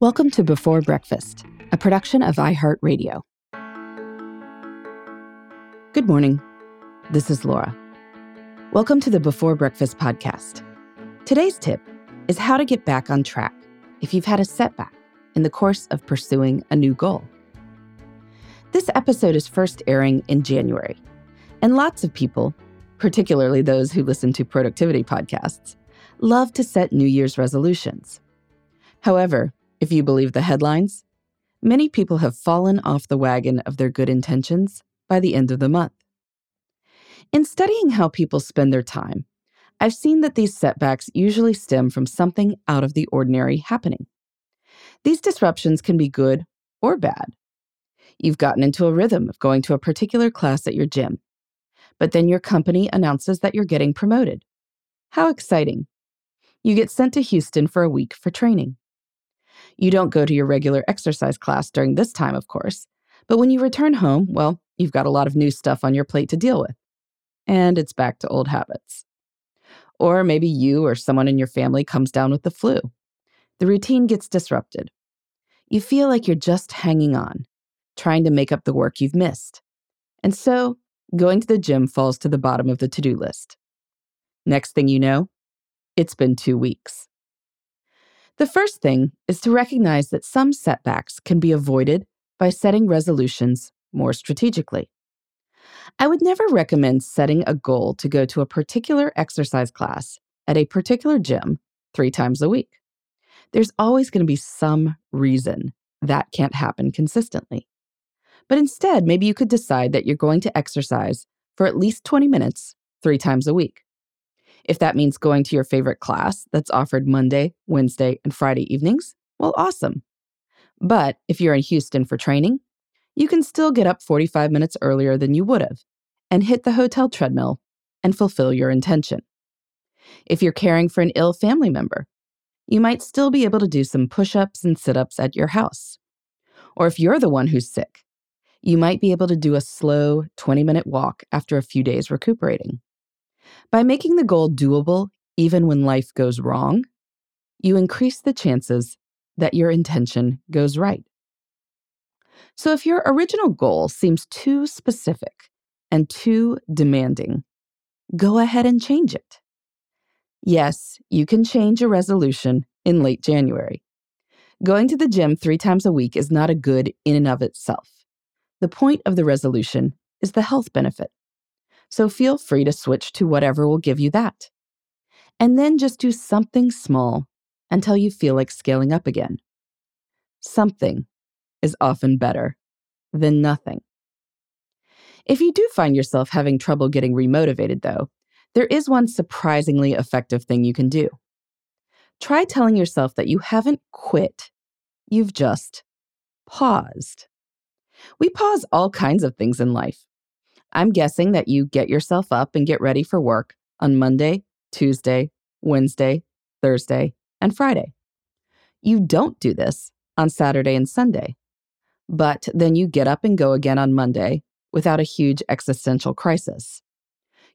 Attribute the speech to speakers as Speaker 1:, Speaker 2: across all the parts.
Speaker 1: Welcome to Before Breakfast, a production of iHeartRadio. Good morning. This is Laura. Welcome to the Before Breakfast podcast. Today's tip is how to get back on track if you've had a setback in the course of pursuing a new goal. This episode is first airing in January, and lots of people, particularly those who listen to productivity podcasts, love to set New Year's resolutions. However, if you believe the headlines, many people have fallen off the wagon of their good intentions by the end of the month. In studying how people spend their time, I've seen that these setbacks usually stem from something out of the ordinary happening. These disruptions can be good or bad. You've gotten into a rhythm of going to a particular class at your gym, but then your company announces that you're getting promoted. How exciting! You get sent to Houston for a week for training. You don't go to your regular exercise class during this time, of course, but when you return home, well, you've got a lot of new stuff on your plate to deal with. And it's back to old habits. Or maybe you or someone in your family comes down with the flu. The routine gets disrupted. You feel like you're just hanging on, trying to make up the work you've missed. And so, going to the gym falls to the bottom of the to do list. Next thing you know, it's been two weeks. The first thing is to recognize that some setbacks can be avoided by setting resolutions more strategically. I would never recommend setting a goal to go to a particular exercise class at a particular gym three times a week. There's always going to be some reason that can't happen consistently. But instead, maybe you could decide that you're going to exercise for at least 20 minutes three times a week. If that means going to your favorite class that's offered Monday, Wednesday, and Friday evenings, well, awesome. But if you're in Houston for training, you can still get up 45 minutes earlier than you would have and hit the hotel treadmill and fulfill your intention. If you're caring for an ill family member, you might still be able to do some push ups and sit ups at your house. Or if you're the one who's sick, you might be able to do a slow 20 minute walk after a few days recuperating. By making the goal doable even when life goes wrong, you increase the chances that your intention goes right. So, if your original goal seems too specific and too demanding, go ahead and change it. Yes, you can change a resolution in late January. Going to the gym three times a week is not a good in and of itself. The point of the resolution is the health benefit. So feel free to switch to whatever will give you that. And then just do something small until you feel like scaling up again. Something is often better than nothing. If you do find yourself having trouble getting remotivated, though, there is one surprisingly effective thing you can do. Try telling yourself that you haven't quit, you've just paused. We pause all kinds of things in life. I'm guessing that you get yourself up and get ready for work on Monday, Tuesday, Wednesday, Thursday, and Friday. You don't do this on Saturday and Sunday, but then you get up and go again on Monday without a huge existential crisis.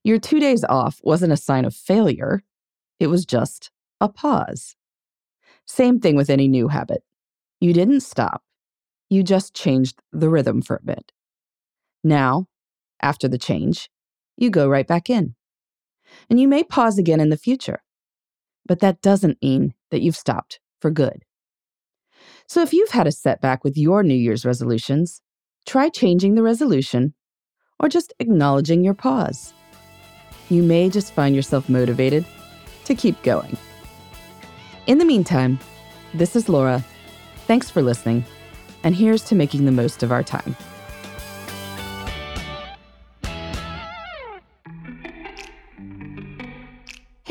Speaker 1: Your two days off wasn't a sign of failure, it was just a pause. Same thing with any new habit. You didn't stop, you just changed the rhythm for a bit. Now after the change, you go right back in. And you may pause again in the future, but that doesn't mean that you've stopped for good. So if you've had a setback with your New Year's resolutions, try changing the resolution or just acknowledging your pause. You may just find yourself motivated to keep going. In the meantime, this is Laura. Thanks for listening, and here's to making the most of our time.